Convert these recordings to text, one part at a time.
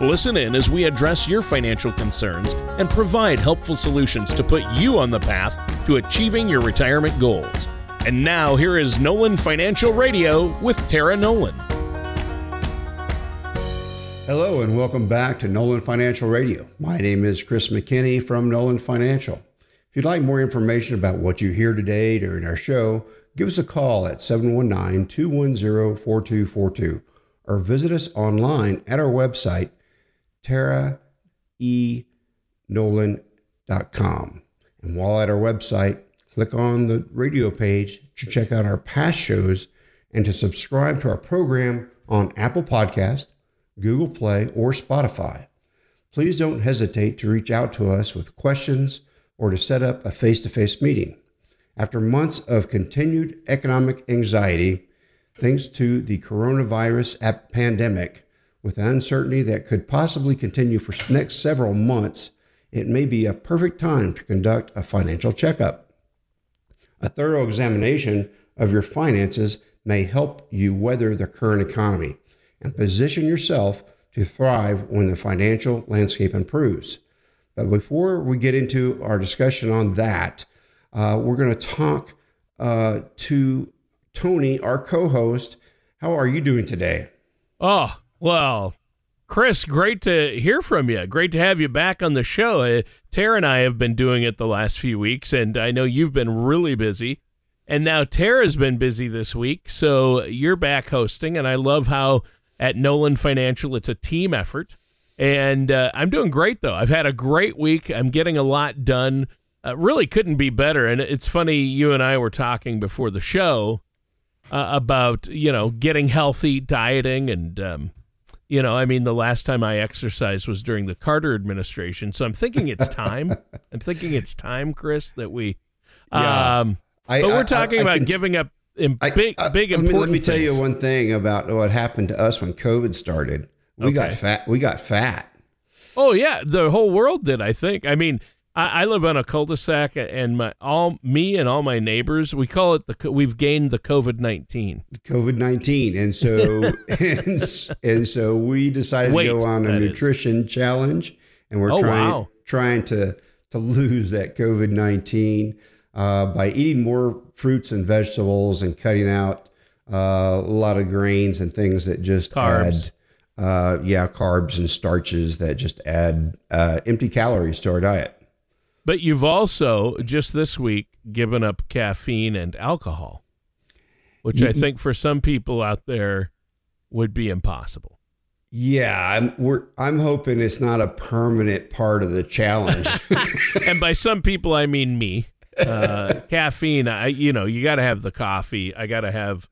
Listen in as we address your financial concerns and provide helpful solutions to put you on the path to achieving your retirement goals. And now, here is Nolan Financial Radio with Tara Nolan. Hello, and welcome back to Nolan Financial Radio. My name is Chris McKinney from Nolan Financial. If you'd like more information about what you hear today during our show, give us a call at 719 210 4242 or visit us online at our website, taraenolan.com. And while at our website, click on the radio page to check out our past shows and to subscribe to our program on Apple Podcast, Google Play, or Spotify. Please don't hesitate to reach out to us with questions or to set up a face-to-face meeting. After months of continued economic anxiety, thanks to the coronavirus pandemic, with uncertainty that could possibly continue for next several months, it may be a perfect time to conduct a financial checkup. A thorough examination of your finances may help you weather the current economy and position yourself to thrive when the financial landscape improves. But before we get into our discussion on that, uh, we're going to talk uh, to Tony, our co host. How are you doing today? Oh, well, Chris, great to hear from you. Great to have you back on the show. Uh, Tara and I have been doing it the last few weeks, and I know you've been really busy. And now Tara's been busy this week, so you're back hosting. And I love how at Nolan Financial it's a team effort. And uh, I'm doing great, though. I've had a great week. I'm getting a lot done. Uh, really couldn't be better. And it's funny, you and I were talking before the show uh, about, you know, getting healthy, dieting, and um, you know, I mean, the last time I exercised was during the Carter administration. So I'm thinking it's time. I'm thinking it's time, Chris, that we. Yeah. Um, I, but we're talking I, I, about giving up in big, big let important. Me, let me things. tell you one thing about what happened to us when COVID started. We okay. got fat. We got fat. Oh yeah, the whole world did. I think. I mean, I, I live on a cul-de-sac, and my all me and all my neighbors, we call it the we've gained the COVID nineteen. COVID nineteen, and so and, and, so we decided Wait, to go on a nutrition is. challenge, and we're oh, trying wow. trying to to lose that COVID nineteen uh, by eating more fruits and vegetables and cutting out uh, a lot of grains and things that just carbs. add. Uh, yeah, carbs and starches that just add uh, empty calories to our diet. But you've also just this week given up caffeine and alcohol, which I think for some people out there would be impossible. Yeah, I'm we're I'm hoping it's not a permanent part of the challenge. and by some people I mean me. Uh, caffeine, I you know, you got to have the coffee. I got to have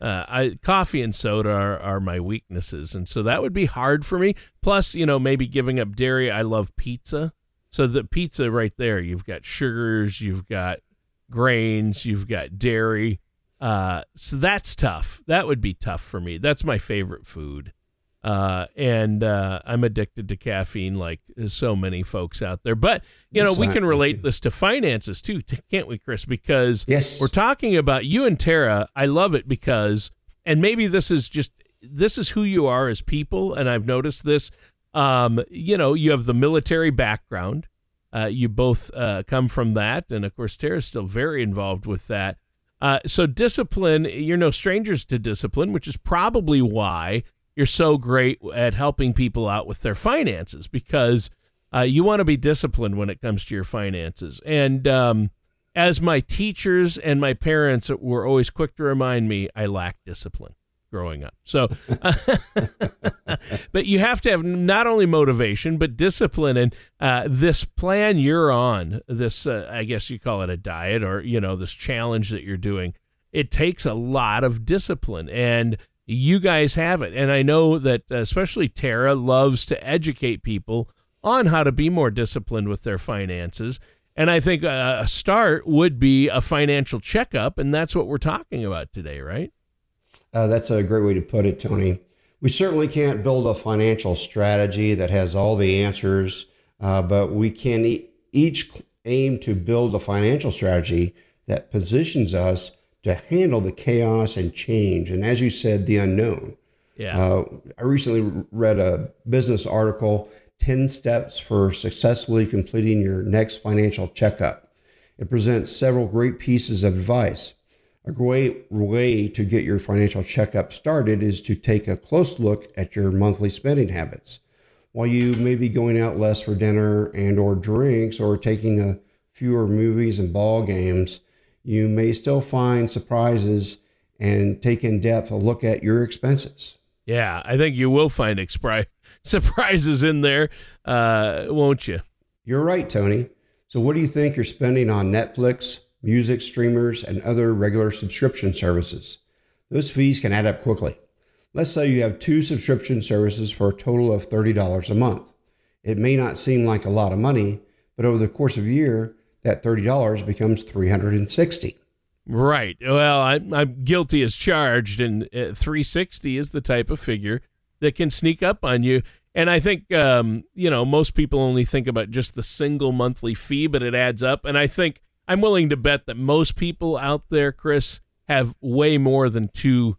uh, I, coffee and soda are, are my weaknesses, and so that would be hard for me. Plus, you know, maybe giving up dairy. I love pizza, so the pizza right there, you've got sugars, you've got grains, you've got dairy. Uh, so that's tough. That would be tough for me. That's my favorite food. Uh, and uh, I'm addicted to caffeine, like so many folks out there. But you know, we can relate this to finances too, can't we, Chris? Because yes. we're talking about you and Tara. I love it because, and maybe this is just this is who you are as people, and I've noticed this um, you know, you have the military background. Uh, you both uh, come from that, and of course, Tara's still very involved with that. Uh, so, discipline, you're no strangers to discipline, which is probably why you're so great at helping people out with their finances because uh, you want to be disciplined when it comes to your finances. And um, as my teachers and my parents were always quick to remind me, I lack discipline growing up. So, but you have to have not only motivation but discipline. And uh, this plan you're on, this uh, I guess you call it a diet, or you know this challenge that you're doing. It takes a lot of discipline, and you guys have it. And I know that especially Tara loves to educate people on how to be more disciplined with their finances. And I think a start would be a financial checkup, and that's what we're talking about today, right? Uh, that's a great way to put it, Tony. We certainly can't build a financial strategy that has all the answers, uh, but we can e- each aim to build a financial strategy that positions us to handle the chaos and change. And as you said, the unknown. Yeah. Uh, I recently read a business article 10 steps for successfully completing your next financial checkup. It presents several great pieces of advice. A great way to get your financial checkup started is to take a close look at your monthly spending habits. While you may be going out less for dinner and or drinks or taking a fewer movies and ball games, you may still find surprises and take in depth a look at your expenses. Yeah, I think you will find expri- surprises in there, uh, won't you? You're right, Tony. So, what do you think you're spending on Netflix, music streamers, and other regular subscription services? Those fees can add up quickly. Let's say you have two subscription services for a total of $30 a month. It may not seem like a lot of money, but over the course of a year, that $30 becomes 360 Right. Well, I'm, I'm guilty as charged, and uh, 360 is the type of figure that can sneak up on you. And I think, um, you know, most people only think about just the single monthly fee, but it adds up. And I think I'm willing to bet that most people out there, Chris, have way more than two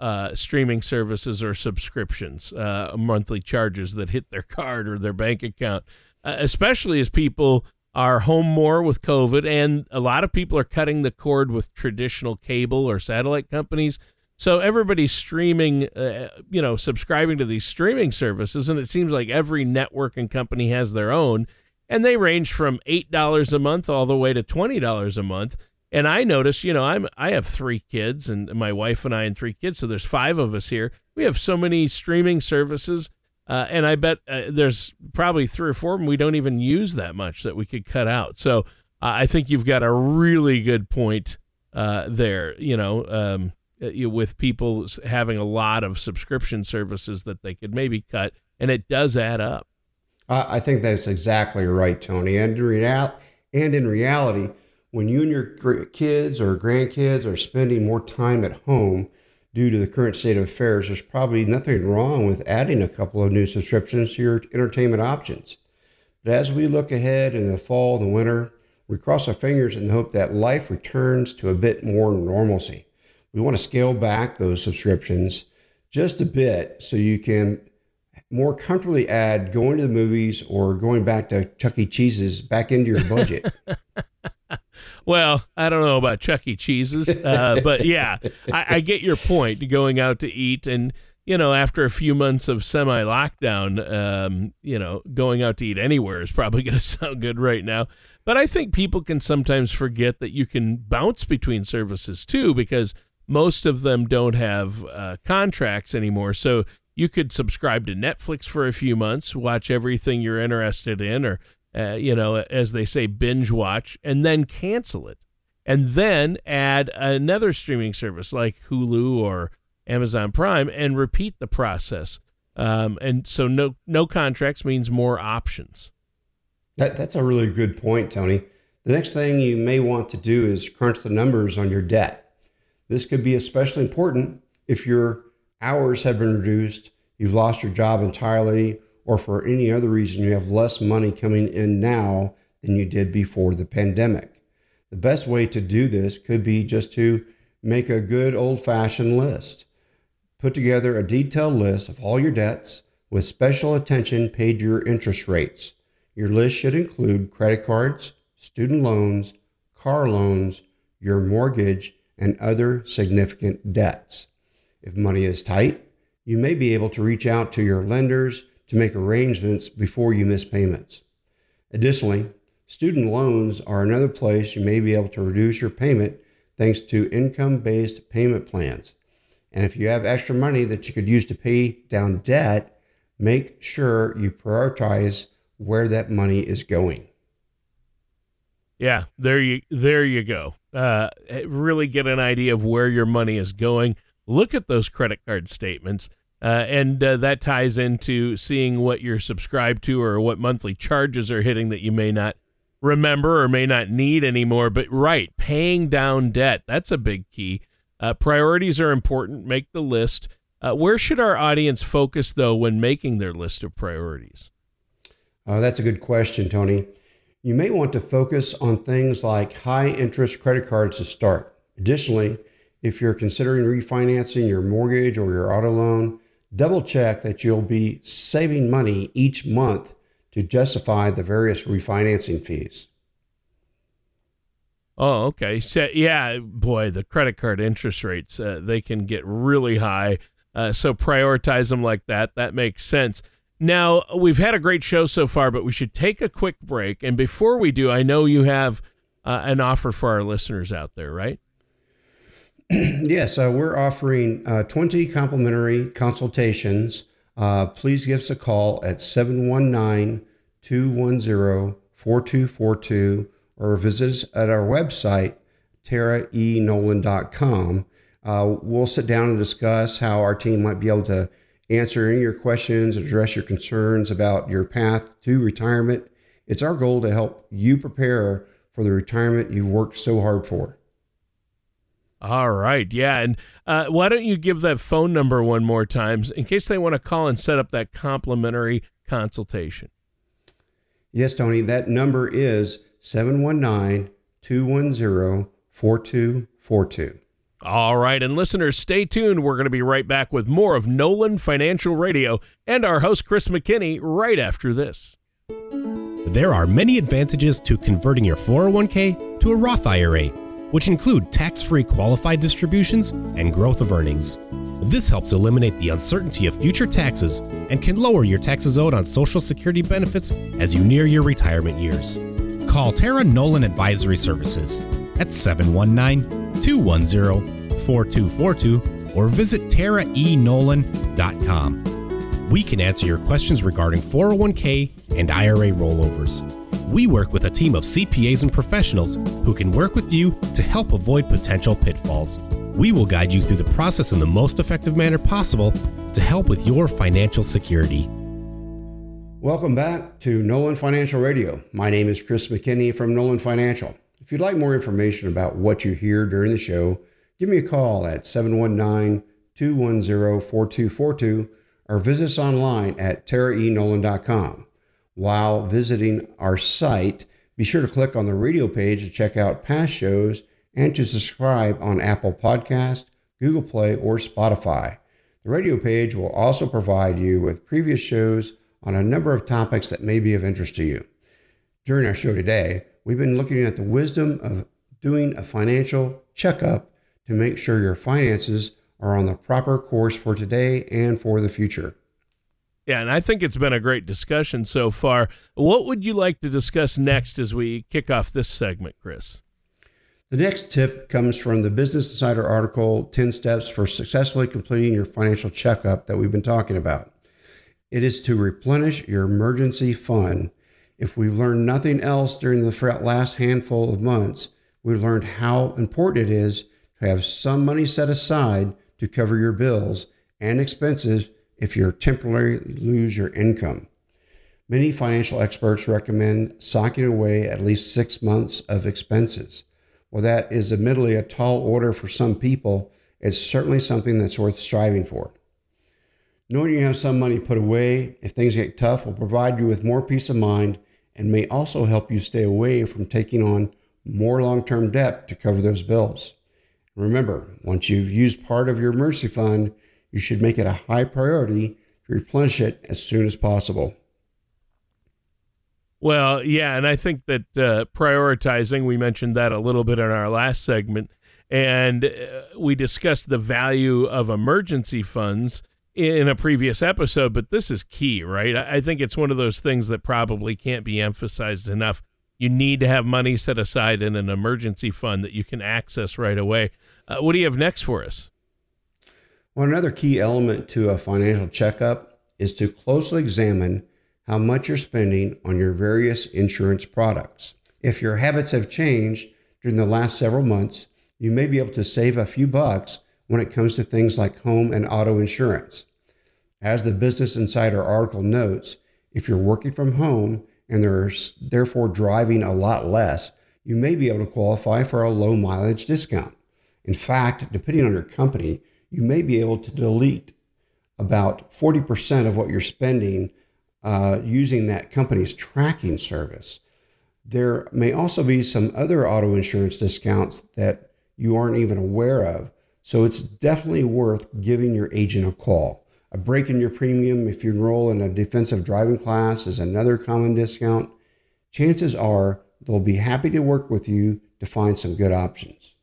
uh, streaming services or subscriptions, uh, monthly charges that hit their card or their bank account, uh, especially as people are home more with COVID, and a lot of people are cutting the cord with traditional cable or satellite companies. So everybody's streaming, uh, you know, subscribing to these streaming services, and it seems like every network and company has their own, and they range from eight dollars a month all the way to twenty dollars a month. And I notice, you know, I'm I have three kids, and my wife and I and three kids, so there's five of us here. We have so many streaming services uh, and I bet uh, there's probably three or four of them we don't even use that much that we could cut out. So uh, I think you've got a really good point uh, there. You know, um, uh, with people having a lot of subscription services that they could maybe cut, and it does add up. I think that's exactly right, Tony. And in, real- and in reality, when you and your kids or grandkids are spending more time at home, due to the current state of affairs, there's probably nothing wrong with adding a couple of new subscriptions to your entertainment options. But as we look ahead in the fall and the winter, we cross our fingers in the hope that life returns to a bit more normalcy. We want to scale back those subscriptions just a bit so you can more comfortably add going to the movies or going back to Chuck E. Cheese's back into your budget. Well, I don't know about Chuck E. Cheese's, uh, but yeah, I, I, get your point. Going out to eat, and you know, after a few months of semi-lockdown, um, you know, going out to eat anywhere is probably going to sound good right now. But I think people can sometimes forget that you can bounce between services too, because most of them don't have uh, contracts anymore. So you could subscribe to Netflix for a few months, watch everything you're interested in, or uh, you know, as they say, binge watch, and then cancel it. And then add another streaming service like Hulu or Amazon Prime and repeat the process. Um, and so no no contracts means more options. That, that's a really good point, Tony. The next thing you may want to do is crunch the numbers on your debt. This could be especially important if your hours have been reduced, you've lost your job entirely, or for any other reason you have less money coming in now than you did before the pandemic. The best way to do this could be just to make a good old fashioned list. Put together a detailed list of all your debts with special attention paid to your interest rates. Your list should include credit cards, student loans, car loans, your mortgage, and other significant debts. If money is tight, you may be able to reach out to your lenders to make arrangements before you miss payments. Additionally, student loans are another place you may be able to reduce your payment thanks to income based payment plans. And if you have extra money that you could use to pay down debt, make sure you prioritize where that money is going. Yeah, there you there you go. Uh, really get an idea of where your money is going. Look at those credit card statements uh, and uh, that ties into seeing what you're subscribed to or what monthly charges are hitting that you may not remember or may not need anymore. But right, paying down debt, that's a big key. Uh, priorities are important. Make the list. Uh, where should our audience focus, though, when making their list of priorities? Uh, that's a good question, Tony. You may want to focus on things like high interest credit cards to start. Additionally, if you're considering refinancing your mortgage or your auto loan, double check that you'll be saving money each month to justify the various refinancing fees. Oh, okay. So, yeah, boy, the credit card interest rates, uh, they can get really high. Uh, so prioritize them like that. That makes sense. Now, we've had a great show so far, but we should take a quick break. And before we do, I know you have uh, an offer for our listeners out there, right? yes, uh, we're offering uh, 20 complimentary consultations. Uh, please give us a call at 719 210 4242 or visit us at our website, taraenolan.com. Uh, we'll sit down and discuss how our team might be able to answer any of your questions, address your concerns about your path to retirement. It's our goal to help you prepare for the retirement you've worked so hard for. All right. Yeah. And uh, why don't you give that phone number one more time in case they want to call and set up that complimentary consultation? Yes, Tony. That number is 719 210 4242. All right, and listeners, stay tuned. We're going to be right back with more of Nolan Financial Radio and our host, Chris McKinney, right after this. There are many advantages to converting your 401k to a Roth IRA, which include tax free qualified distributions and growth of earnings. This helps eliminate the uncertainty of future taxes and can lower your taxes owed on Social Security benefits as you near your retirement years. Call Tara Nolan Advisory Services at 719 210 4242 or visit taraenolan.com. We can answer your questions regarding 401k and IRA rollovers. We work with a team of CPAs and professionals who can work with you to help avoid potential pitfalls. We will guide you through the process in the most effective manner possible to help with your financial security. Welcome back to Nolan Financial Radio. My name is Chris McKinney from Nolan Financial. If you'd like more information about what you hear during the show, give me a call at 719 210 4242 or visit us online at taraenolan.com. While visiting our site, be sure to click on the radio page to check out past shows and to subscribe on Apple Podcast, Google Play, or Spotify. The radio page will also provide you with previous shows on a number of topics that may be of interest to you. During our show today, we've been looking at the wisdom of doing a financial checkup to make sure your finances are on the proper course for today and for the future. Yeah, and I think it's been a great discussion so far. What would you like to discuss next as we kick off this segment, Chris? The next tip comes from the Business Insider article 10 Steps for Successfully Completing Your Financial Checkup that we've been talking about. It is to replenish your emergency fund if we've learned nothing else during the last handful of months, we've learned how important it is to have some money set aside to cover your bills and expenses if you temporarily lose your income. Many financial experts recommend socking away at least six months of expenses. While that is admittedly a tall order for some people, it's certainly something that's worth striving for. Knowing you have some money put away if things get tough will provide you with more peace of mind and may also help you stay away from taking on more long term debt to cover those bills. Remember, once you've used part of your emergency fund, you should make it a high priority to replenish it as soon as possible. Well, yeah, and I think that uh, prioritizing, we mentioned that a little bit in our last segment, and uh, we discussed the value of emergency funds in a previous episode, but this is key, right? I think it's one of those things that probably can't be emphasized enough. You need to have money set aside in an emergency fund that you can access right away. Uh, what do you have next for us? Well, another key element to a financial checkup is to closely examine how much you're spending on your various insurance products. If your habits have changed during the last several months, you may be able to save a few bucks when it comes to things like home and auto insurance. As the Business Insider article notes, if you're working from home and they're therefore driving a lot less, you may be able to qualify for a low mileage discount. In fact, depending on your company, you may be able to delete about 40% of what you're spending uh, using that company's tracking service. There may also be some other auto insurance discounts that you aren't even aware of. So it's definitely worth giving your agent a call. A break in your premium if you enroll in a defensive driving class is another common discount. Chances are they'll be happy to work with you to find some good options.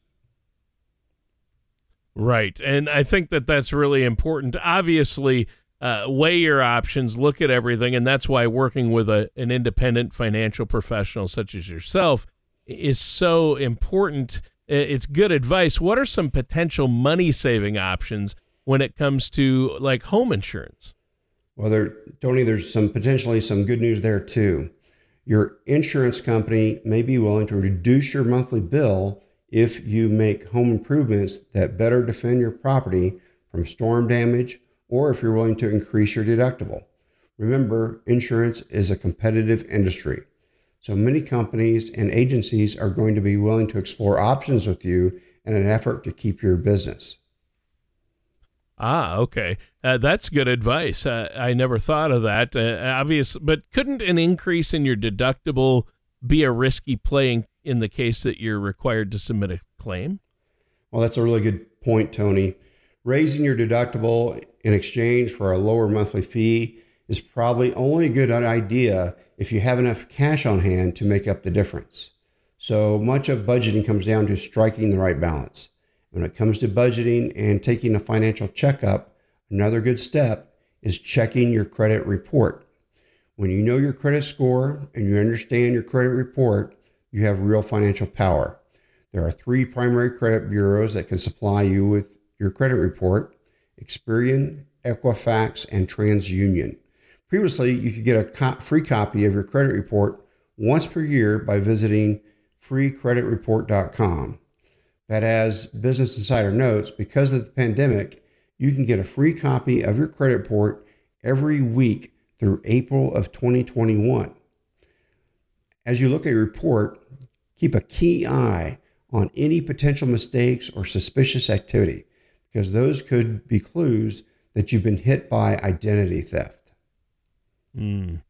Right. And I think that that's really important. Obviously, uh, weigh your options, look at everything. And that's why working with a, an independent financial professional such as yourself is so important. It's good advice. What are some potential money saving options when it comes to like home insurance? Well, there, Tony, there's some potentially some good news there too. Your insurance company may be willing to reduce your monthly bill if you make home improvements that better defend your property from storm damage or if you're willing to increase your deductible. Remember, insurance is a competitive industry. So many companies and agencies are going to be willing to explore options with you in an effort to keep your business. Ah, okay. Uh, that's good advice. Uh, I never thought of that. Uh, obvious, but couldn't an increase in your deductible be a risky play in the case that you're required to submit a claim? Well, that's a really good point, Tony. Raising your deductible in exchange for a lower monthly fee is probably only a good idea if you have enough cash on hand to make up the difference. So much of budgeting comes down to striking the right balance. When it comes to budgeting and taking a financial checkup, another good step is checking your credit report. When you know your credit score and you understand your credit report, you have real financial power. There are three primary credit bureaus that can supply you with your credit report Experian, Equifax, and TransUnion. Previously, you could get a free copy of your credit report once per year by visiting freecreditreport.com. That, as Business Insider notes, because of the pandemic, you can get a free copy of your credit report every week through April of 2021. As you look at your report, keep a key eye on any potential mistakes or suspicious activity because those could be clues that you've been hit by identity theft. Mm.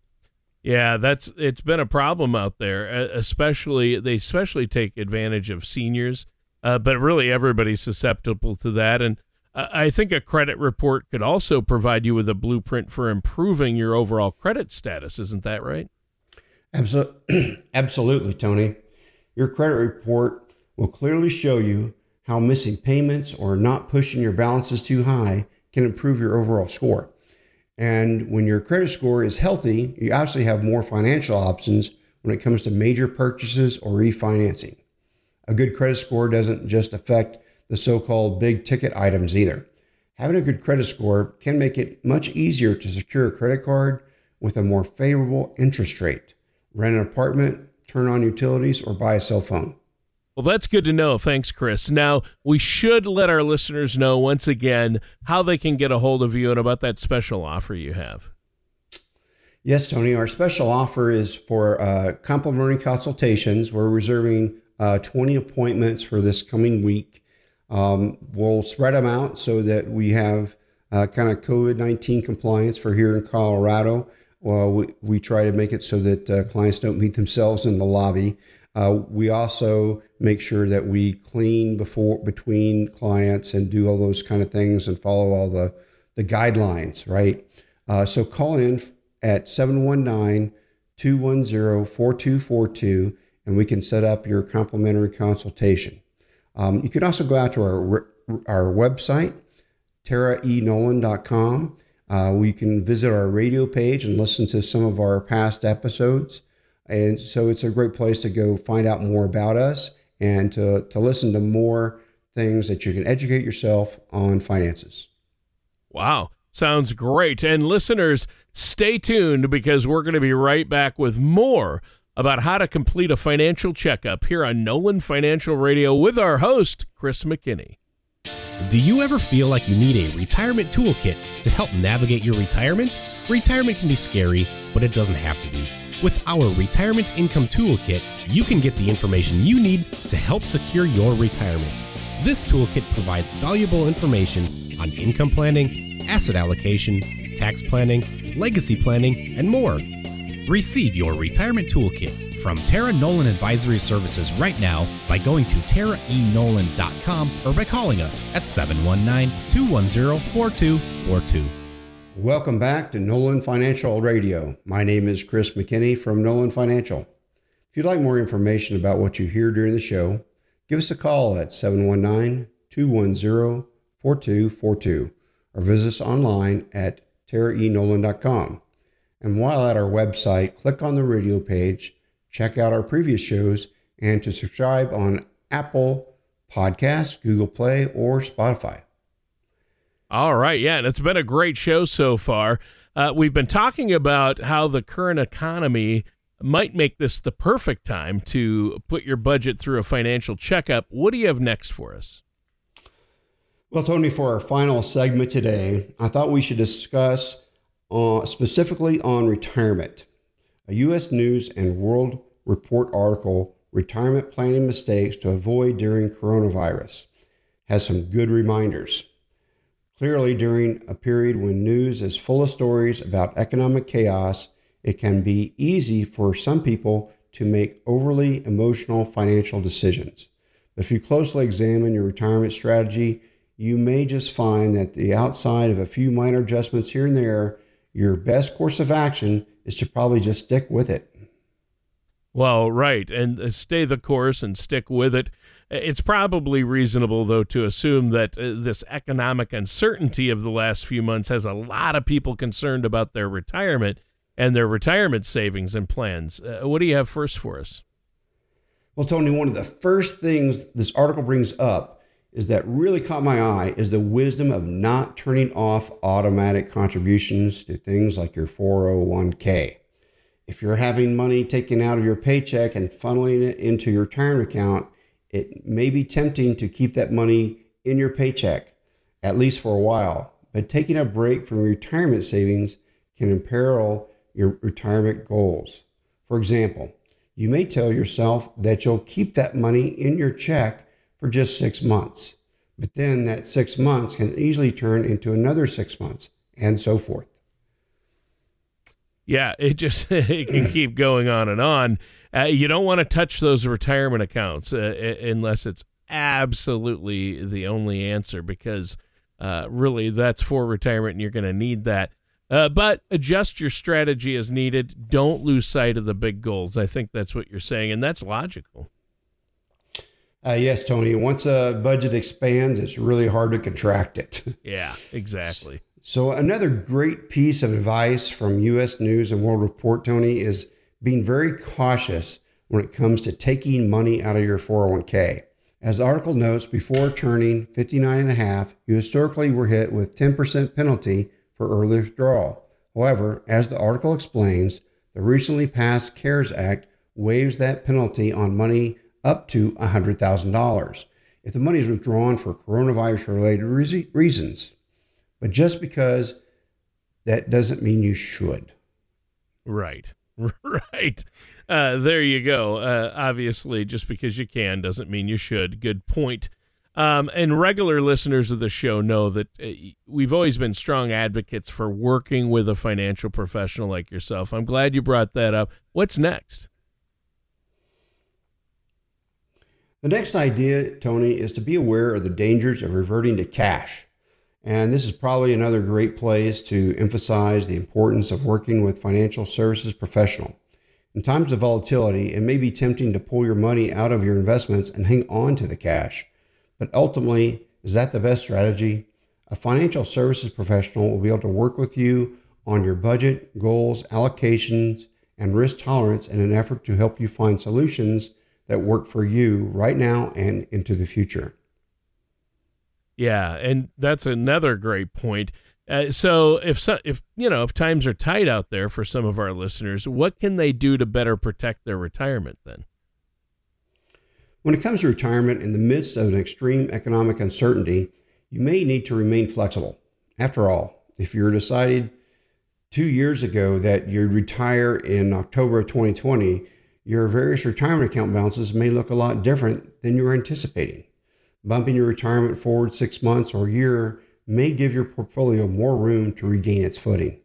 Yeah, that's it's been a problem out there. Especially they especially take advantage of seniors, uh, but really everybody's susceptible to that. And I think a credit report could also provide you with a blueprint for improving your overall credit status. Isn't that right? Absolutely, absolutely, Tony. Your credit report will clearly show you how missing payments or not pushing your balances too high can improve your overall score. And when your credit score is healthy, you actually have more financial options when it comes to major purchases or refinancing. A good credit score doesn't just affect the so called big ticket items either. Having a good credit score can make it much easier to secure a credit card with a more favorable interest rate, rent an apartment, turn on utilities, or buy a cell phone. Well, that's good to know. Thanks, Chris. Now, we should let our listeners know once again how they can get a hold of you and about that special offer you have. Yes, Tony. Our special offer is for uh, complimentary consultations. We're reserving uh, 20 appointments for this coming week. Um, we'll spread them out so that we have uh, kind of COVID 19 compliance for here in Colorado. Well, we, we try to make it so that uh, clients don't meet themselves in the lobby. Uh, we also make sure that we clean before between clients and do all those kind of things and follow all the, the guidelines, right? Uh, so call in at 719 210 4242 and we can set up your complimentary consultation. Um, you can also go out to our, our website, taraenolan.com. Uh, we can visit our radio page and listen to some of our past episodes. And so it's a great place to go find out more about us and to, to listen to more things that you can educate yourself on finances. Wow. Sounds great. And listeners, stay tuned because we're going to be right back with more about how to complete a financial checkup here on Nolan Financial Radio with our host, Chris McKinney. Do you ever feel like you need a retirement toolkit to help navigate your retirement? Retirement can be scary, but it doesn't have to be. With our Retirement Income Toolkit, you can get the information you need to help secure your retirement. This toolkit provides valuable information on income planning, asset allocation, tax planning, legacy planning, and more. Receive your retirement toolkit from Tara Nolan Advisory Services right now by going to taraenolan.com or by calling us at 719 210 4242. Welcome back to Nolan Financial Radio. My name is Chris McKinney from Nolan Financial. If you'd like more information about what you hear during the show, give us a call at 719 210 4242 or visit us online at taraenolan.com. And while at our website, click on the radio page, check out our previous shows, and to subscribe on Apple Podcasts, Google Play, or Spotify. All right. Yeah. And it's been a great show so far. Uh, we've been talking about how the current economy might make this the perfect time to put your budget through a financial checkup. What do you have next for us? Well, Tony, for our final segment today, I thought we should discuss uh, specifically on retirement. A U.S. News and World Report article, Retirement Planning Mistakes to Avoid During Coronavirus, has some good reminders. Clearly, during a period when news is full of stories about economic chaos, it can be easy for some people to make overly emotional financial decisions. But if you closely examine your retirement strategy, you may just find that the outside of a few minor adjustments here and there, your best course of action is to probably just stick with it. Well, right, and uh, stay the course and stick with it. It's probably reasonable, though, to assume that uh, this economic uncertainty of the last few months has a lot of people concerned about their retirement and their retirement savings and plans. Uh, what do you have first for us? Well, Tony, one of the first things this article brings up is that really caught my eye is the wisdom of not turning off automatic contributions to things like your 401k. If you're having money taken out of your paycheck and funneling it into your retirement account, it may be tempting to keep that money in your paycheck, at least for a while, but taking a break from retirement savings can imperil your retirement goals. For example, you may tell yourself that you'll keep that money in your check for just six months, but then that six months can easily turn into another six months and so forth. Yeah, it just it can keep going on and on. Uh, you don't want to touch those retirement accounts uh, unless it's absolutely the only answer because uh, really that's for retirement and you're going to need that. Uh, but adjust your strategy as needed. Don't lose sight of the big goals. I think that's what you're saying, and that's logical. Uh, yes, Tony. Once a budget expands, it's really hard to contract it. yeah, exactly. So, another great piece of advice from U.S. News and World Report, Tony, is being very cautious when it comes to taking money out of your 401k. As the article notes, before turning 59 and a half, you historically were hit with 10% penalty for early withdrawal. However, as the article explains, the recently passed CARES Act waives that penalty on money up to $100,000 if the money is withdrawn for coronavirus related reasons. But just because that doesn't mean you should. Right. Right. Uh, there you go. Uh, obviously, just because you can doesn't mean you should. Good point. Um, and regular listeners of the show know that uh, we've always been strong advocates for working with a financial professional like yourself. I'm glad you brought that up. What's next? The next idea, Tony, is to be aware of the dangers of reverting to cash. And this is probably another great place to emphasize the importance of working with financial services professional. In times of volatility, it may be tempting to pull your money out of your investments and hang on to the cash. But ultimately, is that the best strategy? A financial services professional will be able to work with you on your budget, goals, allocations, and risk tolerance in an effort to help you find solutions that work for you right now and into the future. Yeah, and that's another great point. Uh, so if so, if you know if times are tight out there for some of our listeners, what can they do to better protect their retirement then? When it comes to retirement in the midst of an extreme economic uncertainty, you may need to remain flexible. After all, if you're decided two years ago that you'd retire in October of 2020, your various retirement account balances may look a lot different than you were anticipating. Bumping your retirement forward six months or a year may give your portfolio more room to regain its footing.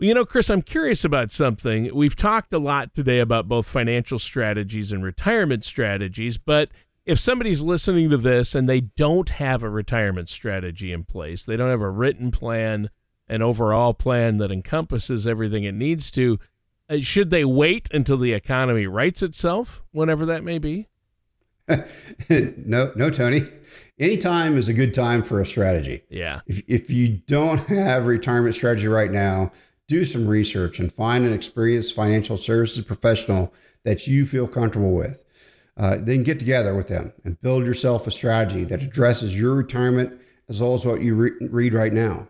You know, Chris, I'm curious about something. We've talked a lot today about both financial strategies and retirement strategies, but if somebody's listening to this and they don't have a retirement strategy in place, they don't have a written plan, an overall plan that encompasses everything it needs to, should they wait until the economy rights itself, whenever that may be? no, no, Tony. Any time is a good time for a strategy. Yeah. If, if you don't have retirement strategy right now, do some research and find an experienced financial services professional that you feel comfortable with. Uh, then get together with them and build yourself a strategy that addresses your retirement as well as what you re- read right now.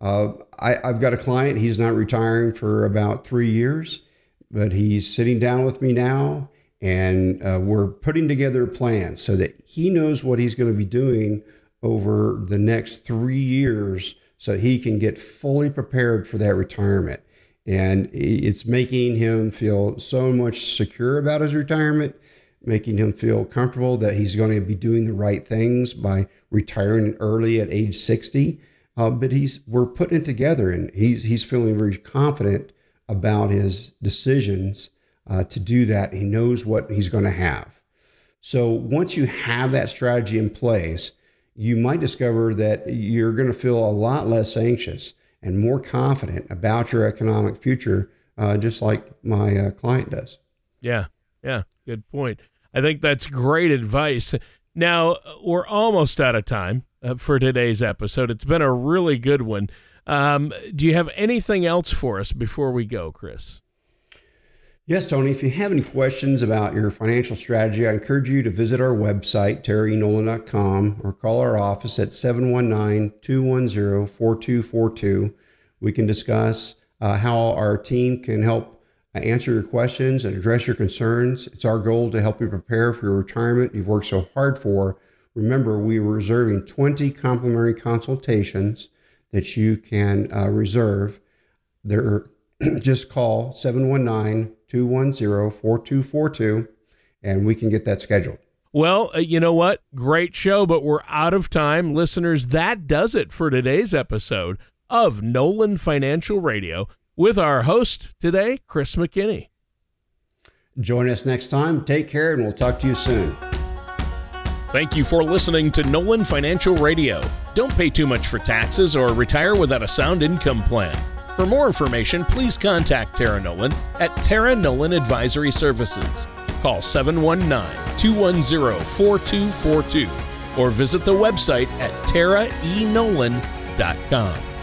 Uh, I, I've got a client, he's not retiring for about three years, but he's sitting down with me now and uh, we're putting together a plan so that he knows what he's going to be doing over the next three years so he can get fully prepared for that retirement. And it's making him feel so much secure about his retirement, making him feel comfortable that he's going to be doing the right things by retiring early at age 60. Uh, but he's we're putting it together, and he's he's feeling very confident about his decisions uh, to do that. He knows what he's going to have. So once you have that strategy in place, you might discover that you're going to feel a lot less anxious and more confident about your economic future, uh, just like my uh, client does. Yeah, yeah, good point. I think that's great advice. Now, we're almost out of time uh, for today's episode. It's been a really good one. Um, do you have anything else for us before we go, Chris? Yes, Tony. If you have any questions about your financial strategy, I encourage you to visit our website, taraenolan.com, or call our office at 719 210 4242. We can discuss uh, how our team can help answer your questions and address your concerns. It's our goal to help you prepare for your retirement you've worked so hard for. Remember, we are reserving 20 complimentary consultations that you can uh, reserve. There, just call 719 210 4242 and we can get that scheduled. Well, uh, you know what? Great show, but we're out of time. Listeners, that does it for today's episode of Nolan Financial Radio with our host today, Chris McKinney. Join us next time. Take care, and we'll talk to you soon. Thank you for listening to Nolan Financial Radio. Don't pay too much for taxes or retire without a sound income plan. For more information, please contact Tara Nolan at Tara Nolan Advisory Services. Call 719 210 4242 or visit the website at taraenolan.com.